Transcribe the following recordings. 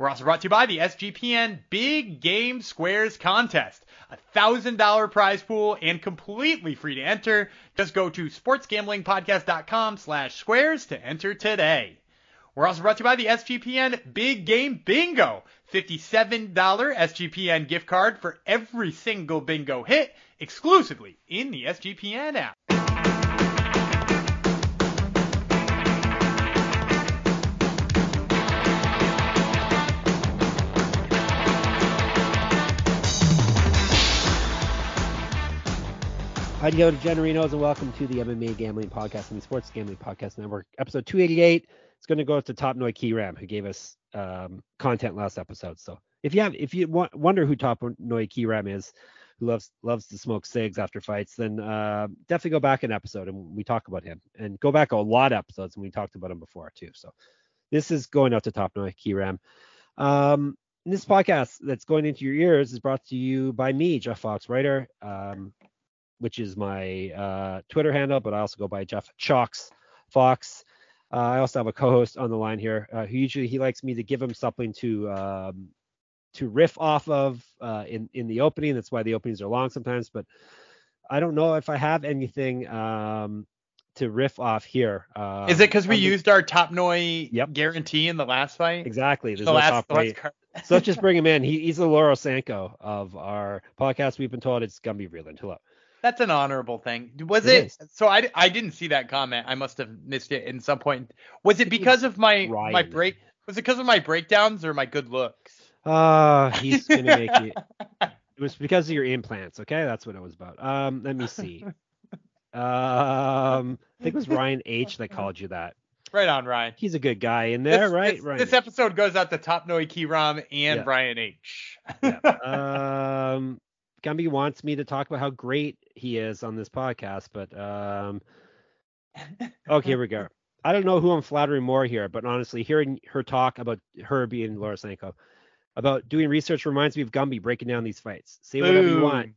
We're also brought to you by the SGPN Big Game Squares Contest. A $1,000 prize pool and completely free to enter. Just go to sportsgamblingpodcast.com slash squares to enter today. We're also brought to you by the SGPN Big Game Bingo. $57 SGPN gift card for every single bingo hit exclusively in the SGPN app. Hi, Joe Generinos, and welcome to the MMA Gambling Podcast and the Sports Gambling Podcast Network, episode 288. It's going to go to Topnoi Kiwram, who gave us um, content last episode. So if you have, if you want, wonder who Top Noi Keyram is, who loves loves to smoke cigs after fights, then uh, definitely go back an episode and we talk about him, and go back a lot of episodes and we talked about him before too. So this is going out to Topnoi Kiwram. Um, this podcast that's going into your ears is brought to you by me, Jeff Fox, writer. Um, which is my uh, Twitter handle, but I also go by Jeff Chalks Fox. Uh, I also have a co-host on the line here uh, who usually he likes me to give him something to um, to riff off of uh, in in the opening. That's why the openings are long sometimes. But I don't know if I have anything um, to riff off here. Uh, Is it because we used our top noi Yep. guarantee in the last fight? exactly? There's The no last, top last card. so let's just bring him in. He, he's the Laura Sanko of our podcast. We've been told it's Gumby Vreeland. Hello. That's an honorable thing. Was It it? So I, I didn't see that comment. I must have missed it in some point. Was it because of my my break? Was it because of my breakdowns or my good looks? Uh, he's gonna make it. It was because of your implants, okay? That's what it was about. Um, let me see. Um, I think it was Ryan H that called you that. Right on, Ryan. He's a good guy in there, this, right? This, Ryan. this episode goes out to Topnoi Kiwram and Yeah. Brian H. yeah. Um, Gumby wants me to talk about how great he is on this podcast, but um, okay, here we go. I don't know who I'm flattering more here, but honestly, hearing her talk about her being Laura Sanko, about doing research reminds me of Gumby breaking down these fights. Say whatever you want.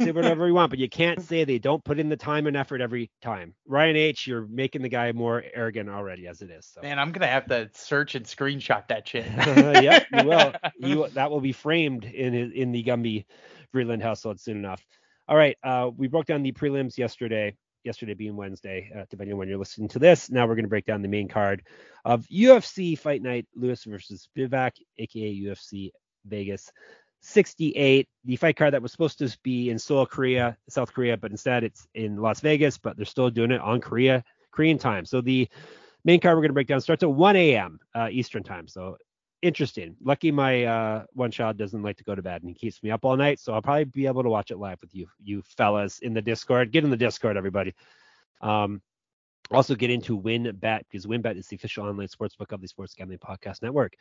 Say whatever you want, but you can't say they don't put in the time and effort every time. Ryan H, you're making the guy more arrogant already as it is. So. Man, I'm gonna have to search and screenshot that shit. yep, you will. You that will be framed in in the Gumby Vreeland household soon enough. All right, uh, we broke down the prelims yesterday. Yesterday being Wednesday, uh, depending on when you're listening to this. Now we're going to break down the main card of UFC Fight Night: Lewis versus Spivak, aka UFC Vegas 68. The fight card that was supposed to be in Seoul, Korea, South Korea, but instead it's in Las Vegas. But they're still doing it on Korea Korean time. So the main card we're going to break down starts at 1 a.m. Uh, Eastern time. So interesting. Lucky my uh, one child doesn't like to go to bed and he keeps me up all night. So I'll probably be able to watch it live with you, you fellas in the Discord. Get in the Discord, everybody. Um, also get into WynnBET because WynnBET is the official online sportsbook of the Sports Gambling Podcast Network.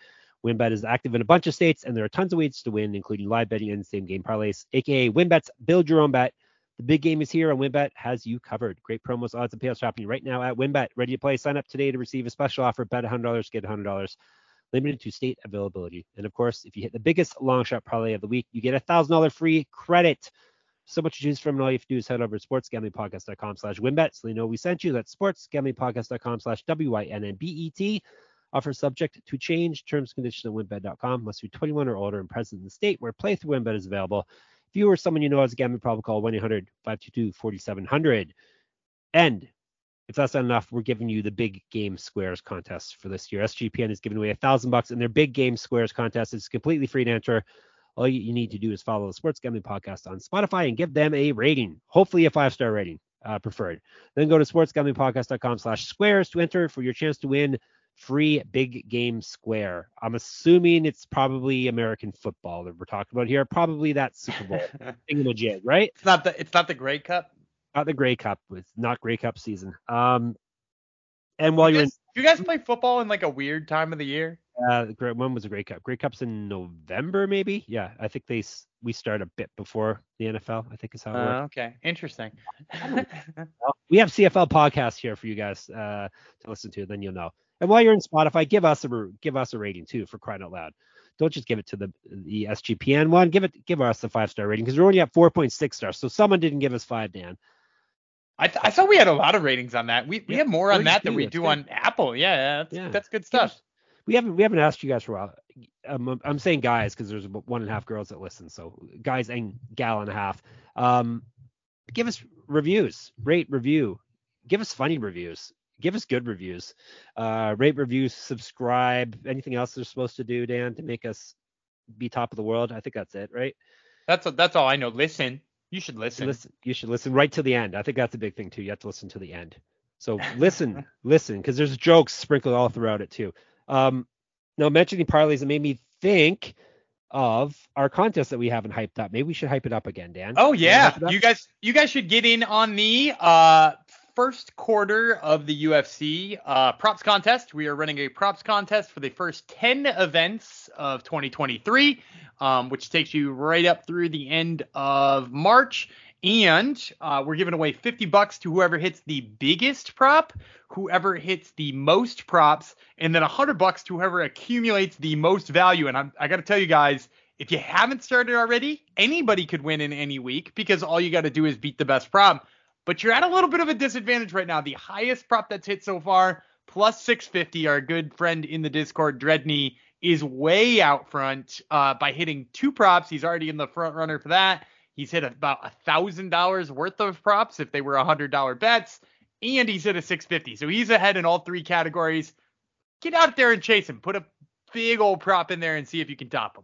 WynnBET is active in a bunch of states and there are tons of ways to win, including live betting and same game parlays, aka WynnBET's build your own bet. The big game is here, and WynnBET has you covered. Great promos, odds, and payouts happening right now at WynnBET. Ready to play? Sign up today to receive a special offer. Bet $100, get $100. Limited to state availability. And of course, if you hit the biggest long shot parlay of the week, you get a $1,000 free credit. So much to choose from, and all you have to do is head over to sportsgamblingpodcast.com slash wynnbet so they know we sent you. That's sportsgamblingpodcast.com slash W-Y-N-N-B-E-T. Offer subject to change. Terms and conditions at wynnbet.com. Must be 21 or older and present in the state where playthrough WynnBET is available. If you or someone you know has a gambling problem, call 1-800-522-4700. And if that's not enough, we're giving you the big game squares contest for this year. SGPN is giving away a thousand bucks in their big game squares contest. It's completely free to enter. All you, need to do is follow the Sports Gambling Podcast on Spotify and give them a rating, hopefully a five-star rating, uh, preferred. Then go to sportsgamblingpodcast.com slash squares to enter for your chance to win free big game square. I'm assuming it's probably American football that we're talking about here. Probably that Super Bowl thingamajig, right? it's not the it's not the Grey Cup. Not the Grey Cup. It's not Grey Cup season. Um, and while you you're guys, do you guys play football in like a weird time of the year? Uh, when was the Grey Cup? Grey Cup's in November, maybe. Yeah, I think they we start a bit before the NFL. I think is how it Uh, works. okay, interesting. We have CFL podcasts here for you guys uh, to listen to. Then you'll know. And while you're in Spotify, give us a give us a rating too for crying out loud. Don't just give it to the the SGPN one. Give it give us a five star rating because we're only at 4.6 stars. So someone didn't give us five, Dan. I, th- I thought we had a lot of ratings on that. We we Yeah, have more on that than we do on Apple. Yeah, yeah, that's, Yeah. that's good Give stuff. us- We haven't we haven't asked you guys for a while. Um, I'm, I'm saying guys because there's about one and a half girls that listen. So guys and gal and a half. Um, give us reviews, rate review, give us funny reviews, give us good reviews, uh, rate reviews, subscribe. Anything else they're supposed to do, Dan, to make us be top of the world? I think that's it, right? That's that's all I know. Listen, you should listen. Listen, you should listen right to the end. I think that's a big thing too. You have to listen to the end. So listen, listen, because there's jokes sprinkled all throughout it too. Um, now mentioning parlays, it made me think of our contest that we haven't hyped up. Maybe we should hype it up again, Dan. Oh yeah, hype it up? you guys you guys should get in on the uh first quarter of the UFC uh props contest. We are running a props contest for the first 10 events of 2023, um, which takes you right up through the end of March. And uh, we're giving away 50 bucks to whoever hits the biggest prop, whoever hits the most props, and then 100 bucks to whoever accumulates the most value. And I'm, I got to tell you guys, if you haven't started already, anybody could win in any week because all you got to do is beat the best prop. But you're at a little bit of a disadvantage right now. The highest prop that's hit so far, plus 650, our good friend in the Discord, Dreadney, is way out front uh, by hitting two props. He's already in the front runner for that. He's hit about a thousand dollars worth of props if they were a hundred dollar bets, and he's hit a 650. So he's ahead in all three categories. Get out there and chase him. Put a big old prop in there and see if you can top him.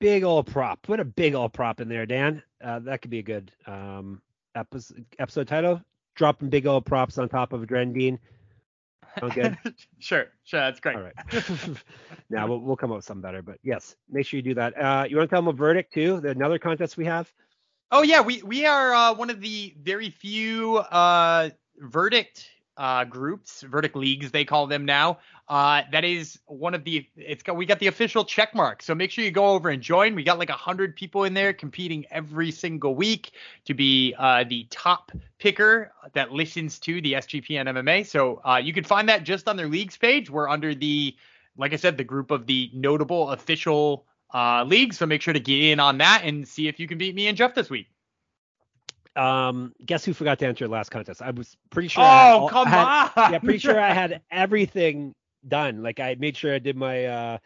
Big old prop. Put a big old prop in there, Dan. Uh, that could be a good um, episode, episode title. Dropping big old props on top of Drendine. Sound good? sure, sure, that's great. All right. now we'll, we'll come up with something better, but yes, make sure you do that. Uh, you want to tell them a verdict too? The another contest we have. Oh yeah, we we are uh, one of the very few uh, verdict uh, groups, verdict leagues they call them now. Uh, that is one of the it's got we got the official check mark. So make sure you go over and join. We got like a hundred people in there competing every single week to be uh, the top picker that listens to the SGPN MMA. So uh, you can find that just on their leagues page. We're under the like I said, the group of the notable official uh, league. So make sure to get in on that and see if you can beat me and Jeff this week. Um, guess who forgot to enter last contest? I was pretty sure. Oh, all- come had- on. Yeah, pretty sure I had everything done. Like I made sure I did my uh,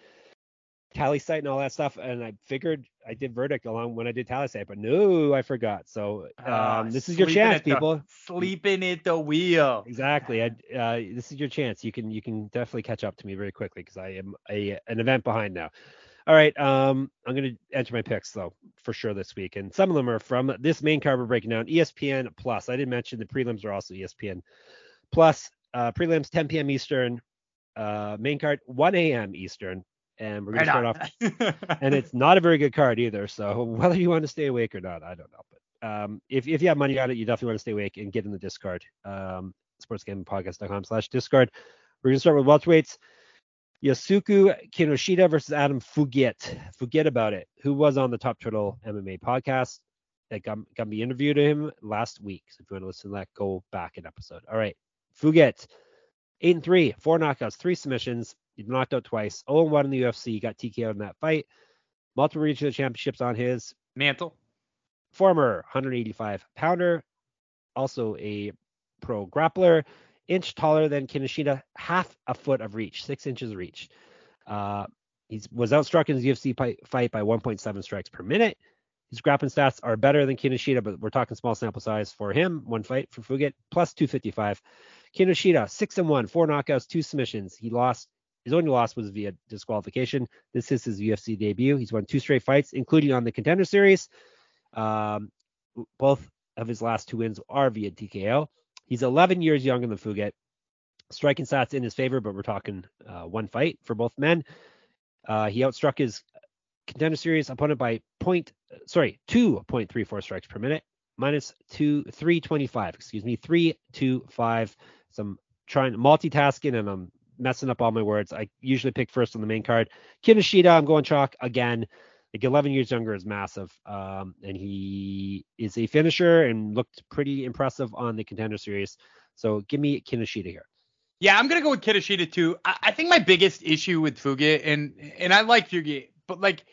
Tallysight and all that stuff, and I figured I did verdict along when I did Tallysight, but no, I forgot. So um, Ah, this is your chance, the- people. Sleeping at the wheel. Exactly. I, uh, this is your chance. You can you can definitely catch up to me very quickly because I am a an event behind now. All right. Um, I'm gonna enter my picks though for sure this week, and some of them are from this main card we're breaking down. ESPN Plus. I didn't mention the prelims are also ESPN Plus. Uh, prelims 10 p.m. Eastern. Uh, main card 1 a.m. Eastern, and we're gonna Right start off and it's not a very good card either. So whether you want to stay awake or not, I don't know. But um, if if you have money on it, you definitely want to stay awake and get in the Discord. Um, sportsgamingpodcast.com slash Discord. We're gonna start with welterweights. Yusaku Kinoshita versus Adam Fugitt. Forget about it. Who was on the Top Turtle MMA podcast? That got, got me interviewed him last week. So if you want to listen to that, go back an episode. All right. Fugitt, eight and three, four knockouts, three submissions. He's knocked out twice. 0 1 in the UFC. He got TKO in that fight. Multiple regional championships on his Mantle. former 185 pounder, also a pro grappler, inch taller than Kinoshita, half a foot of reach, six inches of reach. Uh, he was outstruck in his UFC fight by 1.7 strikes per minute. His grappling stats are better than Kinoshita, but we're talking small sample size for him. One fight for Fugitt, plus 255. Kinoshita, six and one, four knockouts, two submissions. He lost. His only loss was via disqualification. This is his UFC debut. He's won two straight fights, including on the Contender Series. Um, both of his last two wins are via TKO. He's 11 years younger than Fugitt. Striking stats in his favor, but we're talking uh, one fight for both men. Uh, he outstruck his contender series opponent by point, sorry, 2.34 strikes per minute, minus two, 325, excuse me, 325. Some trying multitasking and I'm messing up all my words. I usually pick first on the main card. Kinoshita, I'm going chalk again. Like 11 years younger is massive, um, and he is a finisher and looked pretty impressive on the contender series. So give me Kinoshita here. Yeah, I'm gonna go with Kinoshita too. I, I think my biggest issue with Fugitt, and and I like Fugitt, but like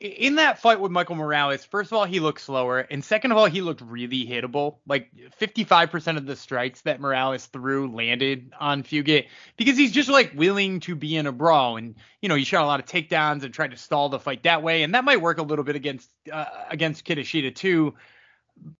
in that fight with Michael Morales, first of all, he looked slower, and second of all, he looked really hittable. Like 55% of the strikes that Morales threw landed on Fugitt because he's just like willing to be in a brawl, and you know he shot a lot of takedowns and tried to stall the fight that way, and that might work a little bit against uh, against Kinoshita too.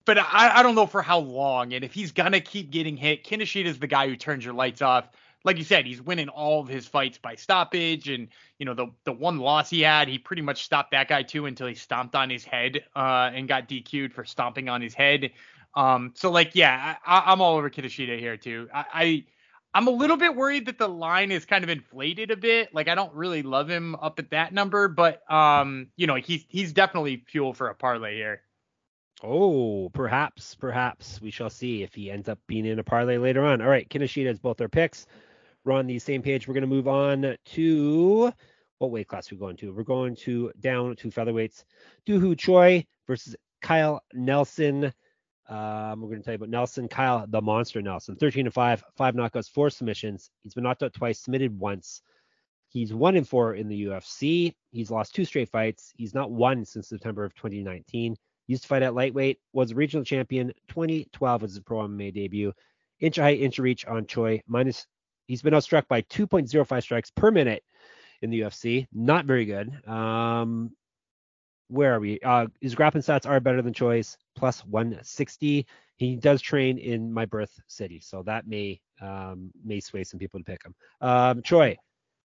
But I, I don't know for how long, and if he's gonna keep getting hit, Kinoshita is the guy who turns your lights off like you said, he's winning all of his fights by stoppage, and you know the the one loss he had, he pretty much stopped that guy too until he stomped on his head uh, and got DQ'd for stomping on his head. Um, so like yeah, I, am all over Kinoshita here too. I, I I'm a little bit worried that the line is kind of inflated a bit. Like I don't really love him up at that number, but um, you know he's he's definitely fuel for a parlay here. Oh, perhaps, perhaps we shall see if he ends up being in a parlay later on. All right, Kinoshita is both our picks we're on the same page. We're going to move on to what weight class are we going to? We're going to down to featherweights. Doo Ho Choi versus Kyle Nelson. Um, we're going to tell you about Nelson, Kyle the Monster Nelson. 13 and 5, five knockouts, four submissions. He's been knocked out twice, submitted once. He's one in four in the UFC. He's lost two straight fights. He's not won since September of 2019. Used to fight at lightweight. Was a regional champion. 2012 was his pro MMA debut. Inch height, inch reach on Choi. Minus He's been outstruck by 2.05 strikes per minute in the UFC. Not very good. Um, where are we? Uh, his grappling stats are better than Choi's, plus 160. He does train in my birth city, so that may um, may sway some people to pick him. Um, Choi,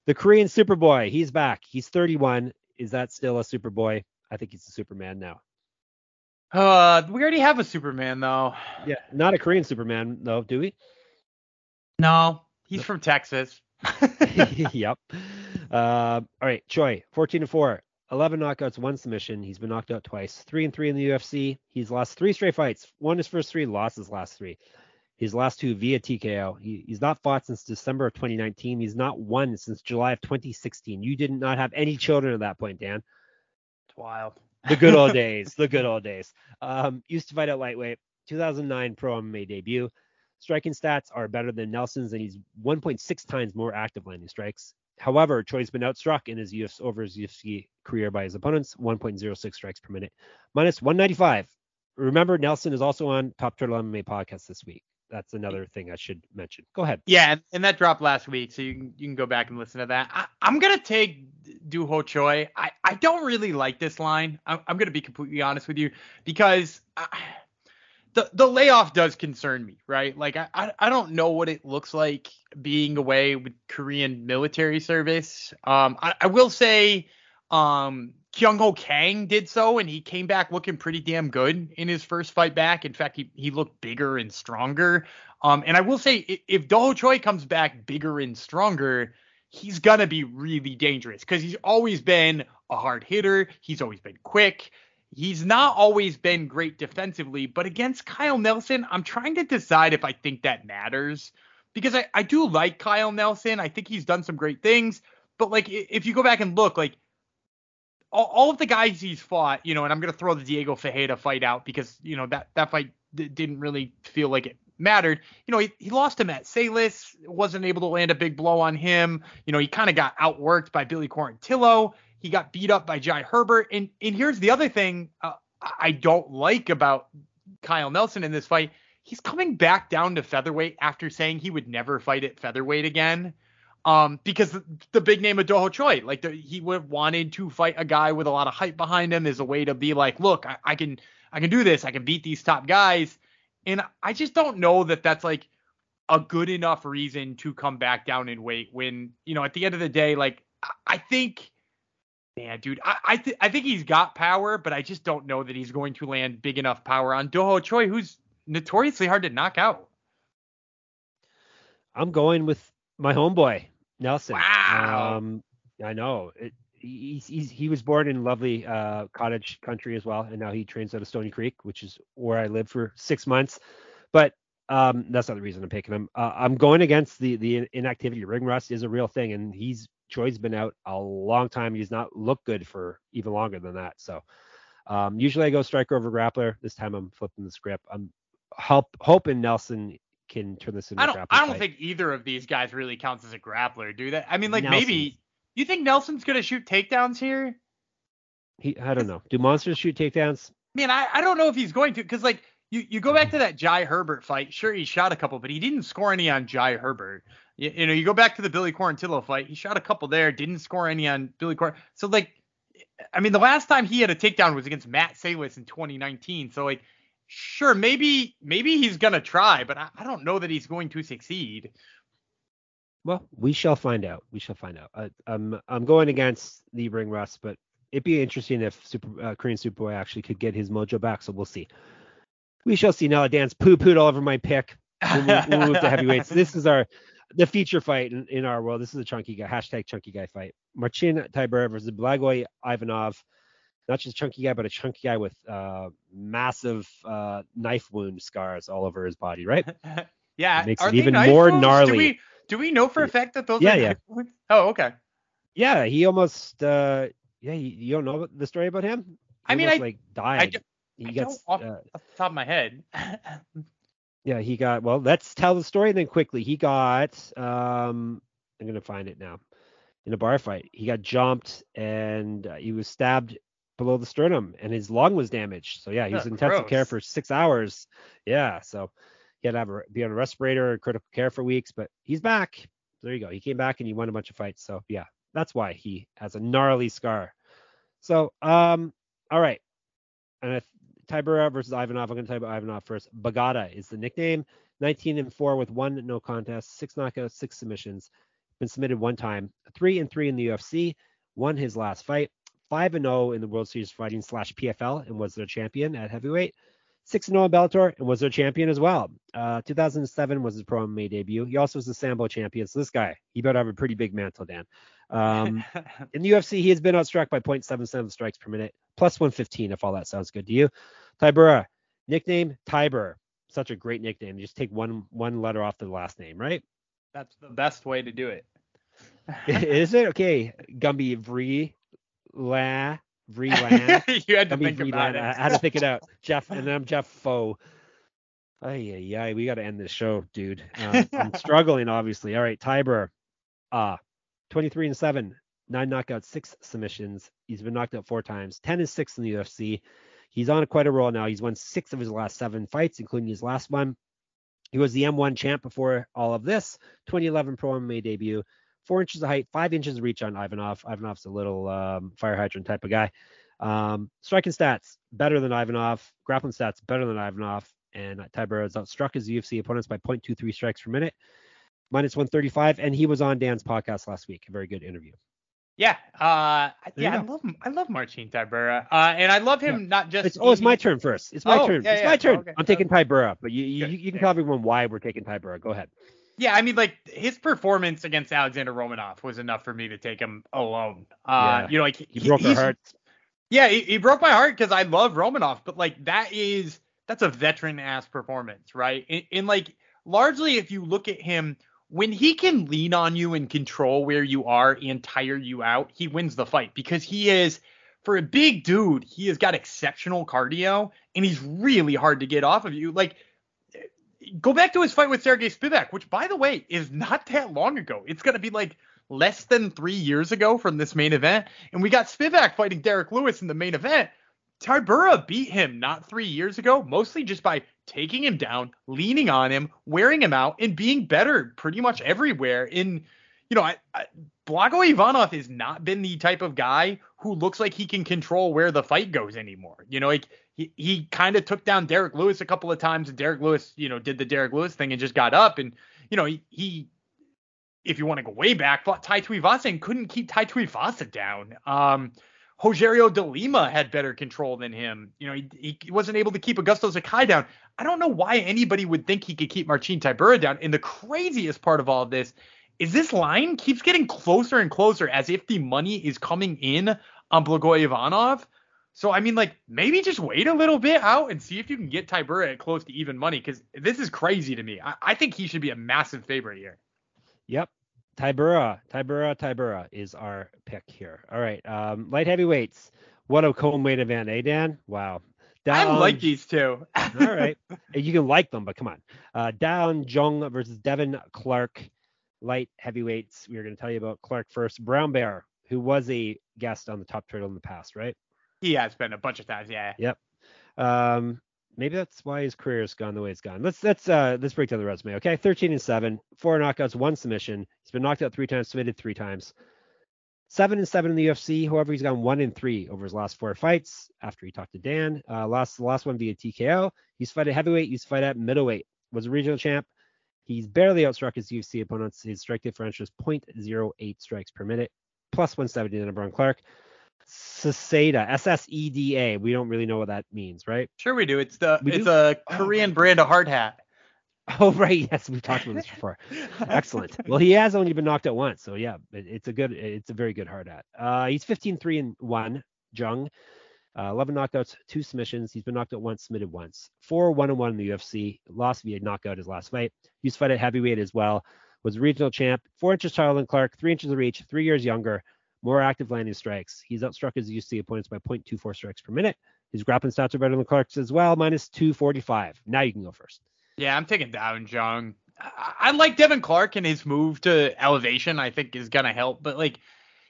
the Korean Superboy, he's back. He's 31. Is that still a Superboy? I think he's a Superman now. Uh, we already have a Superman though. Yeah, not a Korean Superman though, do we? No, He's from Texas. yep. Uh, all right, Choi, 14 and 4, 11 knockouts, one submission. He's been knocked out twice. Three and three in the UFC. He's lost three straight fights. Won his first three, lost his last three. His last two via TKO. He, he's not fought since December of 2019. He's not won since July of 2016. You did not have any children at that point, Dan. It's wild. The good old days. The good old days. Um, used to fight at lightweight. 2009 pro MMA debut. Striking stats are better than Nelson's, and he's 1.6 times more active landing strikes. However, Choi's been outstruck in his UFC over his UFC career by his opponents, 1.06 strikes per minute, minus 195. Remember, Nelson is also on Top Turtle MMA podcast this week. That's another thing I should mention. Go ahead. Yeah, and that dropped last week, so you can you can go back and listen to that. I, am gonna take Doo Ho Choi. I I don't really like this line. I'm, I'm gonna be completely honest with you because. I, the the layoff does concern me, right? Like I, I, don't know what it looks like being away with Korean military service. Um, I, I will say, um, Kyung Ho Kang did so, and he came back looking pretty damn good in his first fight back. In fact, he he looked bigger and stronger. Um, and I will say, if Ho Choi comes back bigger and stronger, he's gonna be really dangerous because he's always been a hard hitter. He's always been quick. He's not always been great defensively, but against Kyle Nelson, I'm trying to decide if I think that matters because I, I do like Kyle Nelson. I think he's done some great things, but like if you go back and look, like all, all of the guys he's fought, you know, and I'm gonna throw the Diego Ferreira fight out because you know that that fight d- didn't really feel like it mattered. You know, he, he lost him at Sayles, wasn't able to land a big blow on him. You know, he kind of got outworked by Billy Quarantillo. He got beat up by Jai Herbert. And and here's the other thing uh, I don't like about Kyle Nelson in this fight. He's coming back down to featherweight after saying he would never fight at featherweight again. Um, because the, the big name of Doo Ho Choi, like the, he would wanted to fight a guy with a lot of hype behind him as a way to be like, look, I, I can I can do this. I can beat these top guys. And I just don't know that that's like a good enough reason to come back down in weight when, you know, at the end of the day, like I think Man, dude, I I, th- I think he's got power, but I just don't know that he's going to land big enough power on Doo Ho Choi, who's notoriously hard to knock out. I'm going with my homeboy Nelson. Wow. Um, I know. It, he's, he's, he was born in lovely uh, cottage country as well, and now he trains out of Stoney Creek, which is where I lived for six months. But Um, that's not the reason I'm picking him. Uh, I'm going against the the inactivity. Ring rust is a real thing, and he's Choi's been out a long time. He's not looked good for even longer than that. So um, usually I go striker over grappler. This time I'm flipping the script. I'm help hoping Nelson can turn this into I don't. I don't fight. think either of these guys really counts as a grappler, do they? I mean, like Nelson's- maybe you think Nelson's gonna shoot takedowns here? he. I don't know. Do monsters shoot takedowns? Man, I, I don't know if he's going to, because like you, you go back to that Jai Herbert fight. Sure, he shot a couple, but he didn't score any on Jai Herbert. You, you know, you go back to the Billy Quarantillo fight. He shot a couple there, didn't score any on Billy Quar. So like, I mean, the last time he had a takedown was against Matt Sayles in 2019. So like, sure, maybe maybe he's gonna try, but I, I don't know that he's going to succeed. Well, we shall find out. We shall find out. I'm I'm going against the ring rust, but it'd be interesting if Super uh, Korean Superboy actually could get his mojo back. So we'll see. We shall see. Now, Dan's poo pooed all over my pick. We'll, we'll move to heavyweights. This is our the feature fight in, in our world. This is a chunky guy. Hashtag chunky guy fight. Marcin Tybura versus Blagoy Ivanov. Not just a chunky guy, but a chunky guy with uh, massive uh, knife wound scars all over his body. Right? yeah, It makes are it even knife more wounds? gnarly. Do we do we know for a fact that those Yeah, are yeah. wounds? Oh, okay. Yeah, he almost. Uh, yeah, you, you don't know the story about him? He I mean, almost, I- like died. don't- he I got. don't off- Uh, Off the top of my head. yeah, he got. Well, let's tell the story then quickly. He got. Um, I'm gonna find it now. In a bar fight, he got jumped and uh, he was stabbed below the sternum, and his lung was damaged. So yeah, he was in intensive care for six hours. Yeah, so he had to have a, be on a respirator, and critical care for weeks, but he's back. There you go. He came back and he won a bunch of fights. So yeah, that's why he has a gnarly scar. So um, all right, and if Tybura versus Ivanov, I'm going to type about Ivanov first. Bagata is the nickname. 19 and 4 with one no contest, six knockouts, six submissions. Been submitted one time. Three and three in the UFC. Won his last fight. Five and 0 in the World Series fighting slash PFL and was their champion at heavyweight. Six and 0 in Bellator and was their champion as well. Uh, 2007 was his pro MMA debut. He also was the Sambo champion. So this guy, he better have a pretty big mantle, Dan. Um, in the UFC, he has been outstruck by 0.77 strikes per minute, plus 115 if all that sounds good to you. Tybura, nickname Tybur. Such a great nickname. You just take one one letter off the last name, right? That's the best way to do it. Is it okay? Gumby Vree La Vree you had to Gumby think Vree about it. I had to think it out. Jeff, and then I'm Jeff Foe. Ay, yeah, ay, we got to end this show, dude. Um, I'm struggling, obviously. All right, Tybur. Uh, 23 and 7, nine knockouts, six submissions. He's been knocked out four times, 10 and 6 in the UFC. He's on quite a roll now. He's won six of his last seven fights, including his last one. He was the M1 champ before all of this. 2011 Pro MMA debut. Four inches of height, five inches of reach on Ivanov. Ivanov's a little um, fire hydrant type of guy. Um, striking stats better than Ivanov. Grappling stats better than Ivanov. And Tybura has outstruck his UFC opponents by 0.23 strikes per minute, minus 135. And he was on Dan's podcast last week. A very good interview. Yeah, uh, There yeah, I go. love I love Marcin Tybura, uh, and I love him not just. It's, oh, it's my turn first. It's my Oh, turn. yeah, it's yeah. my turn. Okay. I'm taking Tybura, but you you, you can Yeah. tell everyone why we're taking Tybura. Go ahead. Yeah, I mean, like his performance against Alexandr Romanov was enough for me to take him alone. Uh, Yeah. you know, like You broke our he's- hearts. Yeah, he, he broke my heart because I love Romanov, but like that is that's a veteran ass performance, right? And, and like largely, if you look at him, when he can lean on you and control where you are and tire you out, he wins the fight because he is for a big dude, he has got exceptional cardio and he's really hard to get off of you. Like go back to his fight with Sergey Spivak, which by the way is not that long ago. It's gonna be like less than three years ago from this main event, and we got Spivak fighting Derrick Lewis in the main event. Tybura beat him not three years ago, mostly just by taking him down, leaning on him, wearing him out, and being better pretty much everywhere. In you know, I, I, Blago Ivanov has not been the type of guy who looks like he can control where the fight goes anymore. You know, like he, he kind of took down Derrick Lewis a couple of times, and Derrick Lewis, you know, did the Derrick Lewis thing and just got up. And you know, he, he if you want to go way back, fought Tai Tuivasa and couldn't keep Tai Tuivasa down. Um, Rogerio de Lima had better control than him. You know, he, he wasn't able to keep Augusto Sakai down. I don't know why anybody would think he could keep Marcin Tybura down. And the craziest part of all of this is this line keeps getting closer and closer as if the money is coming in on Blagoy Ivanov. So I mean, like maybe just wait a little bit out and see if you can get Tybura at close to even money because this is crazy to me. I, I think he should be a massive favorite here. Yep. Tybura, Tybura, Tybura is our pick here. All right. Um, light heavyweights. What a co-main event, eh, Dan? Wow. Down, I like these two. all right. You can like them, but come on. Uh, Da Woon Jung versus Devin Clark, light heavyweights. We are going to tell you about Clark first. Brown Bear, who was a guest on the Top Turtle in the past, right? He has been a bunch of times, yeah. Yep. Um, maybe that's why his career has gone the way it's gone. Let's let's uh let's break down the resume. Okay, 13 and seven, four knockouts, one submission. He's been knocked out three times, submitted three times. Seven and seven in the UFC. However, he's gone one and three over his last four fights. After he talked to Dan, uh, lost the last one via TKO. He's fought at heavyweight. He's fought at middleweight. Was a regional champ. He's barely outstruck his UFC opponents. His strike differential is 0.08 strikes per minute, plus 170 to Brown Clark. Seseda, S S E D A. We don't really know what that means, right? Sure, we do. It's the we it's do? a oh, Korean oh, brand of hard hat. Oh right, yes, we've talked about this before. Excellent. Well, he has only been knocked out once, so yeah, it, it's a good, it's a very good hard hat. Uh, he's 15-3 and one, Jung. Uh, 11 knockouts, two submissions. He's been knocked out once, submitted once. Four one and one in the UFC. Lost via knockout his last fight. He's fight at heavyweight as well. Was regional champ. Four inches taller than Clark. Three inches of reach. Three years younger more active landing strikes. He's outstruck his UC opponents by 0.24 strikes per minute. His grappling stats are better than Clark's as well, minus 245. Now you can go first. Yeah, I'm taking Da Woon Jung. I, I like Devin Clark and his move to elevation. I think is gonna help, but like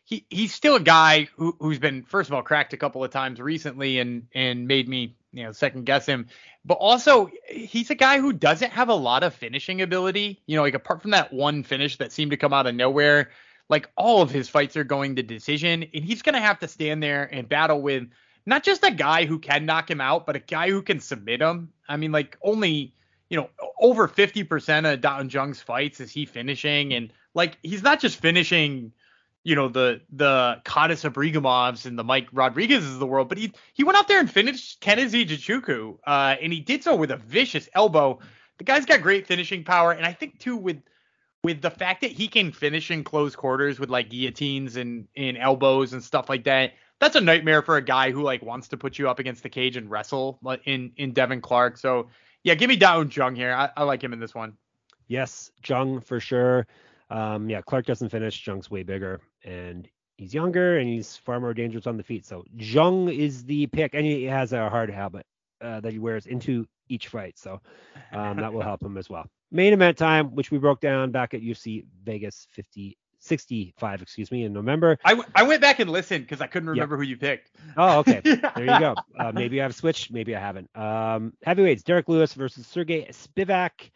he he's still a guy who who's been first of all cracked a couple of times recently and and made me you know second guess him, but also he's a guy who doesn't have a lot of finishing ability. You know, like apart from that one finish that seemed to come out of nowhere like all of his fights are going to decision, and he's going to have to stand there and battle with not just a guy who can knock him out, but a guy who can submit him. I mean, like only you know over 50% of Da Jung's fights is he finishing, and like he's not just finishing. You know the the Khadis Ibragimovs and the Mike Rodriguez's of the world, but he he went out there and finished Kennedy Nzechukwu, uh, and he did so with a vicious elbow. The guy's got great finishing power, and I think too with with the fact that he can finish in close quarters with like guillotines and, and elbows and stuff like that, that's a nightmare for a guy who like wants to put you up against the cage and wrestle in in Devin Clark. So yeah, give me Da Woon Jung here. I, I, like him in this one. Yes, Jung for sure. Um, yeah, Clark doesn't finish. Jung's way bigger and he's younger and he's far more dangerous on the feet. So Jung is the pick, and he has a hard habit uh, that he wears into each fight. So um, that will help him as well main event time, which we broke down back at UFC Vegas 50 65, excuse me, in November. I, w- I went back and listened because I couldn't remember yep. who you picked. Oh, okay. There you go. Uh, maybe I've switched, maybe I haven't. Um, heavyweights: Derrick Lewis versus Sergey Spivak.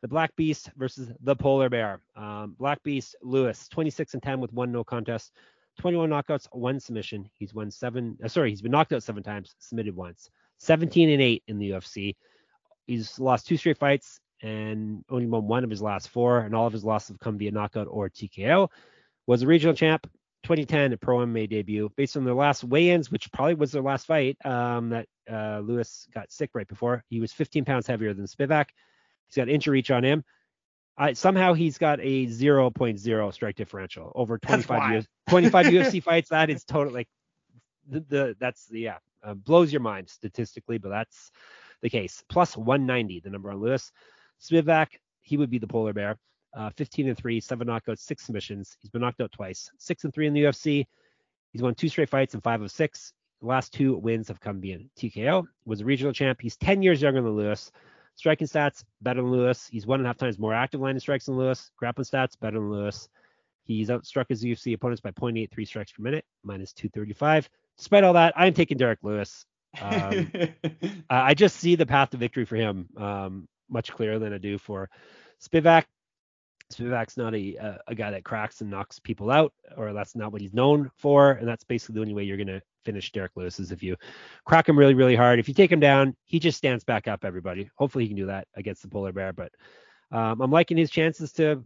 The Black Beast versus the Polar Bear. Um, Black Beast Lewis, 26 and 10 with one no contest, 21 knockouts, one submission. He's won seven. Uh, sorry, he's been knocked out seven times, submitted once. 17 and 8 in the UFC. He's lost two straight fights and only won one of his last four, and all of his losses have come via knockout or TKO. Was a regional champ, 2010 at Pro MMA debut. Based on their last weigh-ins, which probably was their last fight, um, that uh, Lewis got sick right before. He was 15 pounds heavier than Spivak. He's got inch reach on him. Uh, somehow he's got a 0.0 strike differential over 25 years, 25 UFC fights. That is totally like the, the that's the yeah uh, blows your mind statistically, but that's the case. Plus 190, the number on Lewis. Spivak, he would be the polar bear. Uh, 15 and 3, seven knockouts, six submissions. He's been knocked out twice. Six and three in the UFC. He's won two straight fights and five of six. The last two wins have come via TKO. Was a regional champ. He's 10 years younger than Lewis. Striking stats better than Lewis. He's one and a half times more active landing strikes than Lewis. Grappling stats better than Lewis. He's outstruck his UFC opponents by 0.83 strikes per minute, minus 235. Despite all that, I'm taking Derrick Lewis. Um, I just see the path to victory for him. Um, much clearer than I do for Spivak. Spivak's not a, a, a guy that cracks and knocks people out, or that's not what he's known for. And that's basically the only way you're going to finish Derrick Lewis is if you crack him really, really hard. If you take him down, he just stands back up everybody. Hopefully he can do that against the polar bear. But um, I'm liking his chances to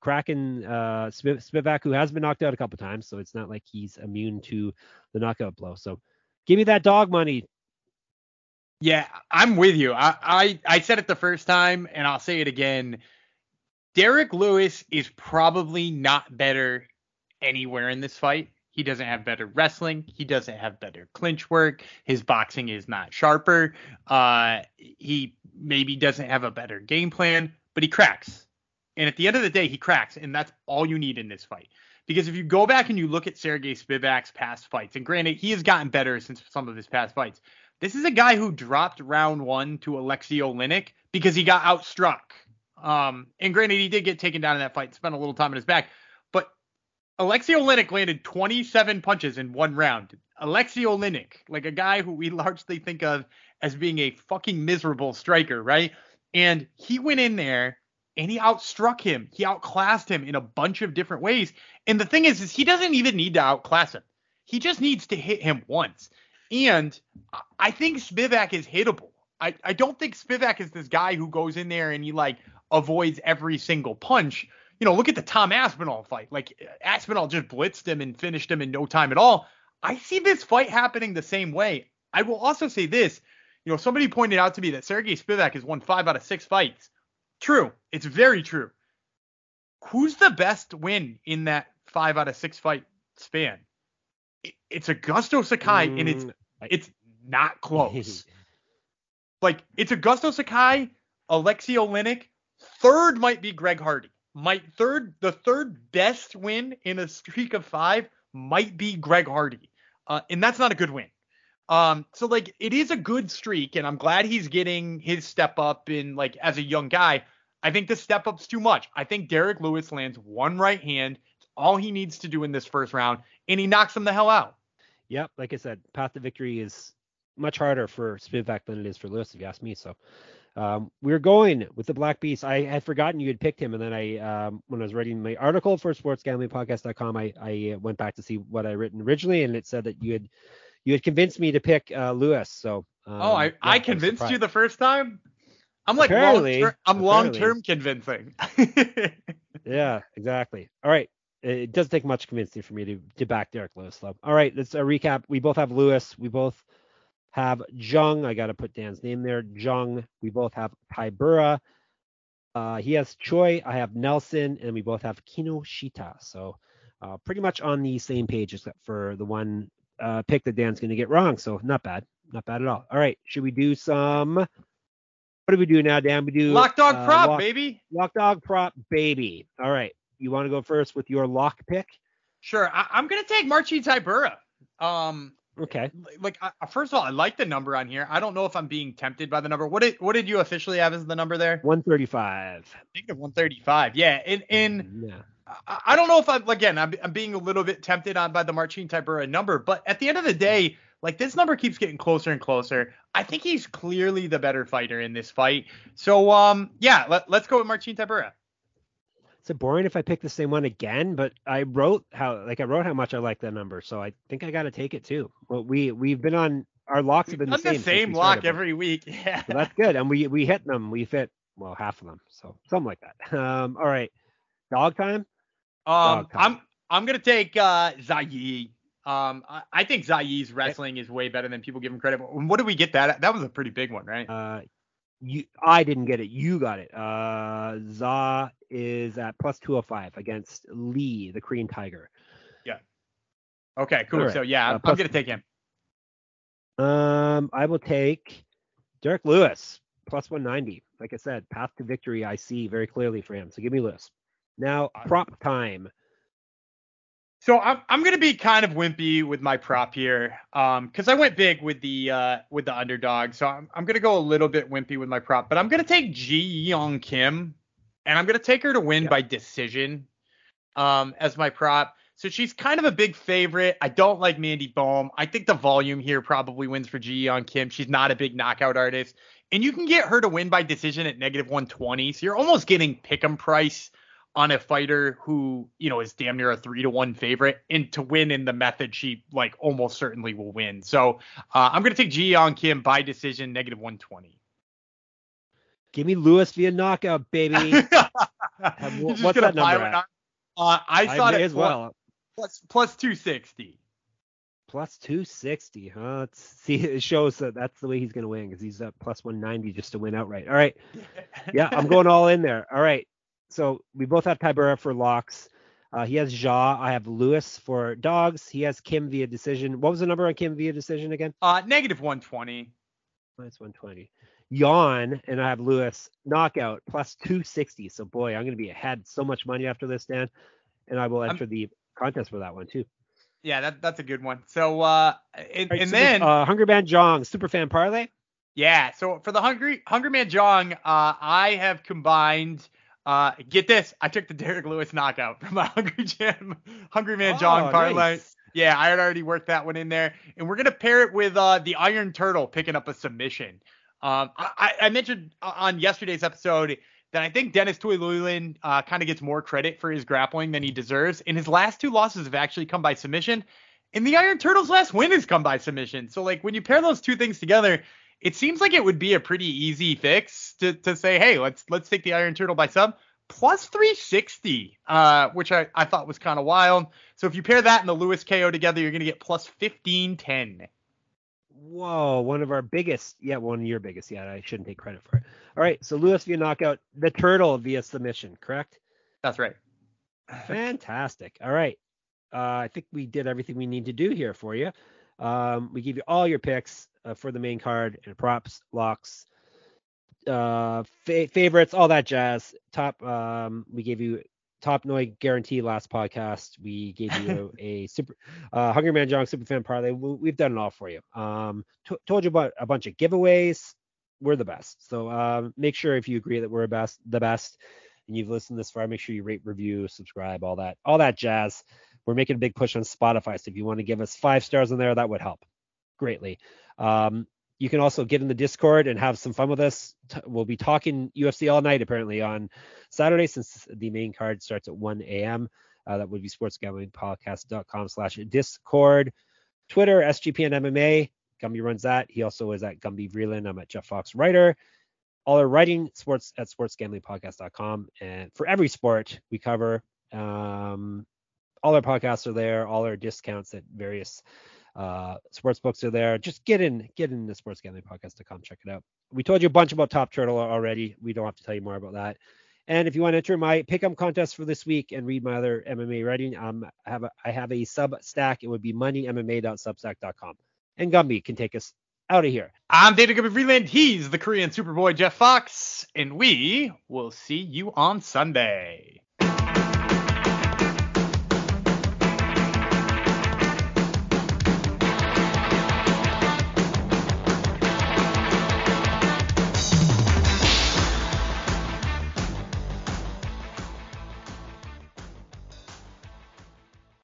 cracking uh, Spivak, who has been knocked out a couple times. So it's not like he's immune to the knockout blow. So give me that dog money, yeah, I'm with you. I, I, I said it the first time, and I'll say it again. Derrick Lewis is probably not better anywhere in this fight. He doesn't have better wrestling. He doesn't have better clinch work. His boxing is not sharper. Uh, he maybe doesn't have a better game plan, but he cracks. And at the end of the day, he cracks, and that's all you need in this fight. Because if you go back and you look at Sergey Spivak's past fights, and granted, he has gotten better since some of his past fights. This is a guy who dropped round one to Alexei Oleinik because he got outstruck. Um, and granted, he did get taken down in that fight spent a little time in his back. But Alexei Oleinik landed 27 punches in one round. Alexei Oleinik, like a guy who we largely think of as being a fucking miserable striker, right? And he went in there and he outstruck him. He outclassed him in a bunch of different ways. And the thing is, is he doesn't even need to outclass him. He just needs to hit him once. And I think Spivak is hittable. I, I don't think Spivak is this guy who goes in there and he like avoids every single punch. You know, look at the Tom Aspinall fight. Like Aspinall just blitzed him and finished him in no time at all. I see this fight happening the same way. I will also say this. You know, somebody pointed out to me that Sergey Spivak has won five out of six fights. True. It's very true. Who's the best win in that five out of six fight span? It's Augusto Sakai, mm, and it's it's not close. like it's Augusto Sakai, Alexei Oleinik. Third might be Greg Hardy. Might third the third best win in a streak of five might be Greg Hardy, uh, and that's not a good win. Um, so like it is a good streak, and I'm glad he's getting his step up in like as a young guy. I think the step up's too much. I think Derrick Lewis lands one right hand. All he needs to do in this first round, and he knocks him the hell out. Yep, like I said, path to victory is much harder for Spivak than it is for Lewis, if you ask me. So um, we're going with the Black Beast. I had forgotten you had picked him, and then I, um, when I was writing my article for SportsGamblingPodcast.com, I, I went back to see what I written originally, and it said that you had you had convinced me to pick uh, Lewis. So um, oh, I, yeah, I convinced you the first time. I'm like apparently, long I'm long term convincing. yeah, exactly. All right. It doesn't take much convincing for me to, to back Derrick Lewis. Though. All right, let's uh, recap. We both have Lewis. We both have Jung. I got to put Dan's name there. Jung. We both have Tybura. Uh, he has Choi. I have Nelson, and we both have Kinoshita. So uh, pretty much on the same page, except for the one uh, pick that Dan's going to get wrong. So not bad, not bad at all. All right, should we do some? What do we do now, Dan? We do lock dog uh, prop, lock, baby. Lock dog prop, baby. All right, you want to go first with your lock pick? Sure, I, am going to take Marcin Tybura. Um, okay. Like, uh, first of all, I like the number on here. I don't know if I'm being tempted by the number. What did what did you officially have as the number there? 135. I think of 135. Yeah, in in yeah. I don't know if I'm again I'm, I'm being a little bit tempted on by the Marcin Tybura number, but at the end of the day, like this number keeps getting closer and closer. I think he's clearly the better fighter in this fight. So um yeah, let, let's go with Marcin Tybura. It boring if I pick the same one again? But I wrote how like I wrote how much I like that number, so I think I got to take it too. Well, we we've been on our locks have been the same. On the same lock every week. Yeah, so that's good, and we we hit them. We fit well half of them, so something like that. Um, all right, dog time. Um, I'm I'm gonna take uh Zayi. Um, I, I think Zayi's wrestling is way better than people give him credit. What did we get that? That was a pretty big one, right? Uh, you I didn't get it. You got it. Uh, Za is at plus 205 against Lee, the Korean Tiger. Yeah. Okay, cool. Right. So yeah, I'm, uh, I'm gonna take him. Um, I will take Derrick Lewis plus 190. Like I said, path to victory I see very clearly for him. So give me Lewis. Now, prop time. So I'm I'm gonna be kind of wimpy with my prop here, um, because I went big with the uh with the underdog. So I'm I'm gonna go a little bit wimpy with my prop, but I'm gonna take Ji Yeon Kim, and I'm gonna take her to win by decision, um, as my prop. So she's kind of a big favorite. I don't like Mandy Bohm. I think the volume here probably wins for Ji Yeon Kim. She's not a big knockout artist, and you can get her to win by decision at negative 120. So you're almost getting pick'em price on a fighter who you know is damn near a three to one favorite, and to win in the method, she like almost certainly will win. So uh, I'm gonna take Ji Yeon Kim by decision, negative 120. Give me Lewis via knockout, baby. What's that number? Uh, I saw it as well. Plus plus 260. Plus 260, huh? Let's see, it shows that that's the way he's going to win because he's at plus 190 just to win outright. All right. Yeah, I'm going all in there. All right. So we both have Tybura for locks. Uh, he has Ja. I have Lewis for dogs. He has Kim via decision. What was the number on Kim via decision again? Uh, negative 120. Minus 120. Yawn, and I have Lewis knockout plus 260. So boy, I'm going to be ahead so much money after this, Dan, and I will enter I'm, the contest for that one too. Yeah, that that's a good one. So uh, and, right, and super, then uh, Hungry Man Jong super fan parlay. Yeah, so for the Hungry Hungry Man Jong, uh, I have combined. Uh, get this, I took the Derrick Lewis knockout from my Hungry Jam Hungry Man oh, Jong parlay. Nice. Yeah, I had already worked that one in there, and we're gonna pair it with uh, the Iron Turtle picking up a submission. Um, I, I mentioned on yesterday's episode that I think Denis Tiuliulin uh, kind of gets more credit for his grappling than he deserves. And his last two losses have actually come by submission. And the Iron Turtles' last win has come by submission. So like when you pair those two things together, it seems like it would be a pretty easy fix to, to say, hey, let's let's take the Iron Turtle by sub plus 360, uh, which I, I thought was kind of wild. So if you pair that and the Lewis KO together, you're gonna get plus 1510. Whoa, one of our biggest, yeah, one of your biggest. Yeah, I shouldn't take credit for it. All right, so Lewis via knockout, the turtle via submission, correct? That's right. Fantastic. All right. Uh, I think we did everything we need to do here for you. Um, we give you all your picks uh, for the main card and props, locks, uh, fa- favorites, all that jazz. Top. Um, we gave you Topnoi guarantee last podcast. We gave you a super uh, Hungry Man John super fan parlay. We, have done it all for you. Um, t- told you about a bunch of giveaways. We're the best. So uh, make sure if you agree that we're best, the best, and you've listened this far, make sure you rate, review, subscribe, all that, all that jazz. We're making a big push on Spotify. So if you want to give us five stars in there, that would help greatly. Um, you can also get in the Discord and have some fun with us. We'll be talking UFC all night apparently on Saturday since the main card starts at 1 a.m. Uh, that would be sportsgamblingpodcast.com slash Discord. Twitter, SGPN MMA. Gumby runs that. He also is at Gumby Vreeland. I'm at Jeff Fox Writer. All our writing sports at sportsgamblingpodcast.com. And for every sport we cover, um, all our podcasts are there. All our discounts at various uh, sports books are there. Just get in, get in the sports gambling podcast to come check it out. We told you a bunch about Top Turtle already. We don't have to tell you more about that. And if you want to enter my pick'em contest for this week and read my other MMA writing, um, I have a, I have a sub stack. It would be moneymma.substack.com. And Gumby can take us out of here. I'm David Gumby Freeland. He's the Korean Superboy Jeff Fox, and we will see you on Sunday.